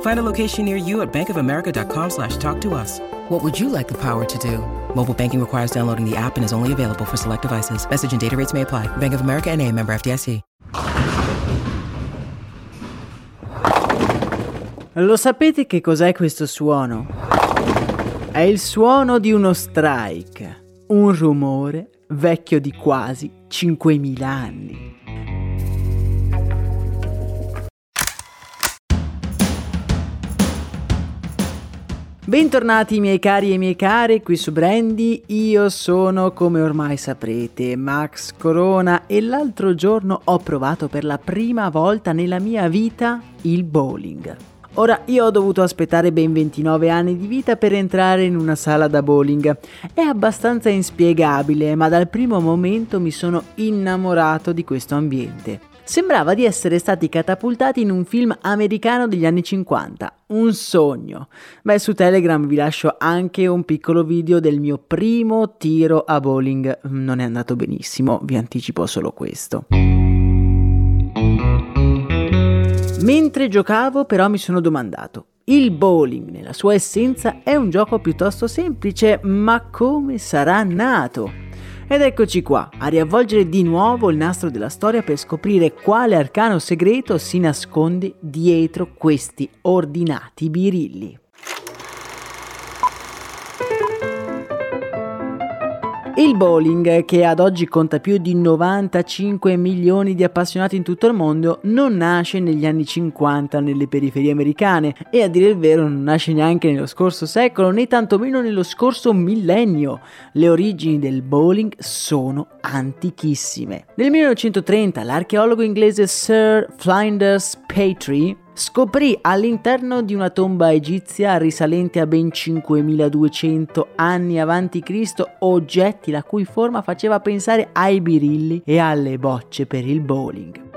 Find a location near you at bankofamerica.com slash talk to us. What would you like the power to do? Mobile banking requires downloading the app and is only available for select devices. Message and data rates may apply. Bank of America and a member FDIC. Lo sapete che cos'è questo suono? È il suono di uno strike, un rumore vecchio di quasi 5.000 anni. Bentornati miei cari e miei care qui su Brandy, io sono come ormai saprete Max Corona e l'altro giorno ho provato per la prima volta nella mia vita il bowling. Ora io ho dovuto aspettare ben 29 anni di vita per entrare in una sala da bowling. È abbastanza inspiegabile, ma dal primo momento mi sono innamorato di questo ambiente. Sembrava di essere stati catapultati in un film americano degli anni 50. Un sogno. Beh, su Telegram vi lascio anche un piccolo video del mio primo tiro a bowling. Non è andato benissimo, vi anticipo solo questo. Mentre giocavo però mi sono domandato, il bowling nella sua essenza è un gioco piuttosto semplice, ma come sarà nato? Ed eccoci qua, a riavvolgere di nuovo il nastro della storia per scoprire quale arcano segreto si nasconde dietro questi ordinati birilli. Il bowling, che ad oggi conta più di 95 milioni di appassionati in tutto il mondo, non nasce negli anni 50 nelle periferie americane e a dire il vero non nasce neanche nello scorso secolo né tantomeno nello scorso millennio. Le origini del bowling sono antichissime. Nel 1930 l'archeologo inglese Sir Flinders Petrie scoprì all'interno di una tomba egizia risalente a ben 5200 anni avanti Cristo oggetti la cui forma faceva pensare ai birilli e alle bocce per il bowling.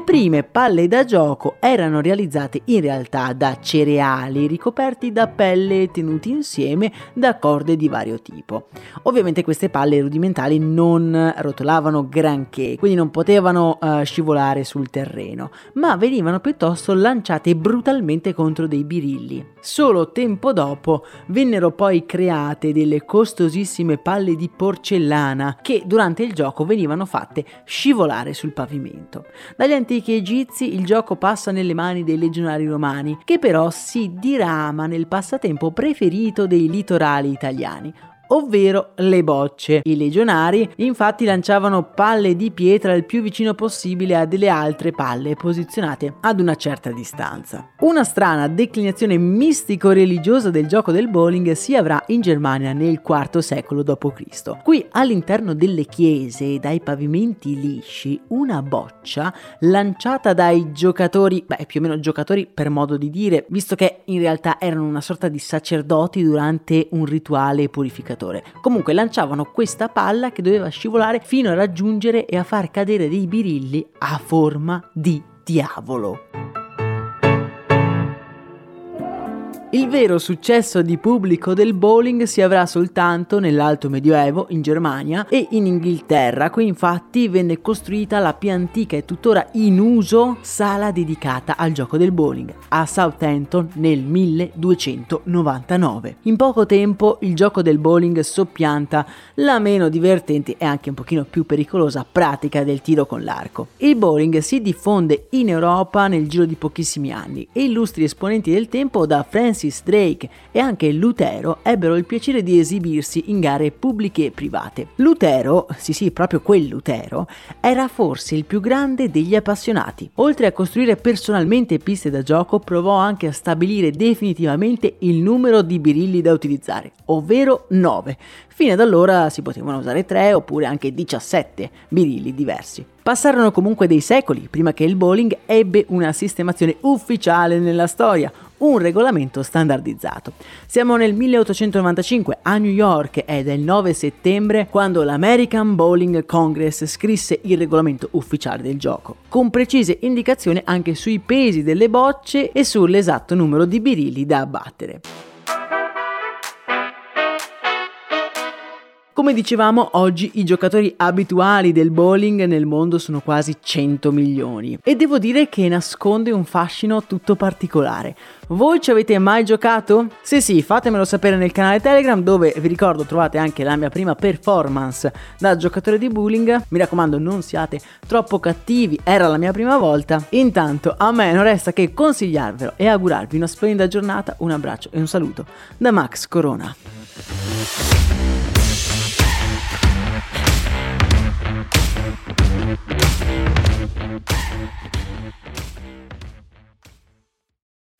Le prime palle da gioco erano realizzate in realtà da cereali ricoperti da pelle e tenuti insieme da corde di vario tipo. Ovviamente queste palle rudimentali non rotolavano granché, quindi non potevano uh, scivolare sul terreno, ma venivano piuttosto lanciate brutalmente contro dei birilli. Solo tempo dopo vennero poi create delle costosissime palle di porcellana che durante il gioco venivano fatte scivolare sul pavimento. Dagli antichi egizi il gioco passa nelle mani dei legionari romani, che però si dirama nel passatempo preferito dei litorali italiani, ovvero le bocce. I legionari infatti lanciavano palle di pietra il più vicino possibile a delle altre palle posizionate ad una certa distanza. Una strana declinazione mistico-religiosa del gioco del bowling si avrà in Germania nel IV secolo d.C. Qui all'interno delle chiese, dai pavimenti lisci, una boccia lanciata dai giocatori, beh più o meno giocatori per modo di dire, visto che in realtà erano una sorta di sacerdoti durante un rituale purificatore giocatore. Comunque lanciavano questa palla che doveva scivolare fino a raggiungere e a far cadere dei birilli a forma di diavolo. Il vero successo di pubblico del bowling si avrà soltanto nell'Alto Medioevo in Germania e in Inghilterra. Qui infatti venne costruita la più antica e tuttora in uso sala dedicata al gioco del bowling a Southampton nel 1299. In poco tempo il gioco del bowling soppianta la meno divertente e anche un pochino più pericolosa pratica del tiro con l'arco. Il bowling si diffonde in Europa nel giro di pochissimi anni e illustri esponenti del tempo da Francis Francis Drake e anche Lutero ebbero il piacere di esibirsi in gare pubbliche e private. Lutero, sì sì, proprio quel Lutero, era forse il più grande degli appassionati. Oltre a costruire personalmente piste da gioco, provò anche a stabilire definitivamente il numero di birilli da utilizzare, ovvero 9. Fino ad allora si potevano usare 3 oppure anche 17 birilli diversi. Passarono comunque dei secoli prima che il bowling ebbe una sistemazione ufficiale nella storia, un regolamento standardizzato. Siamo nel 1895 a New York ed è il 9 settembre quando l'American Bowling Congress scrisse il regolamento ufficiale del gioco, con precise indicazioni anche sui pesi delle bocce e sull'esatto numero di birilli da abbattere. Come dicevamo, oggi i giocatori abituali del bowling nel mondo sono quasi 100 milioni e devo dire che nasconde un fascino tutto particolare. Voi ci avete mai giocato? Se sì, fatemelo sapere nel canale Telegram dove vi ricordo trovate anche la mia prima performance da giocatore di bowling. Mi raccomando non siate troppo cattivi, era la mia prima volta. Intanto a me non resta che consigliarvelo e augurarvi una splendida giornata, un abbraccio e un saluto da Max Corona.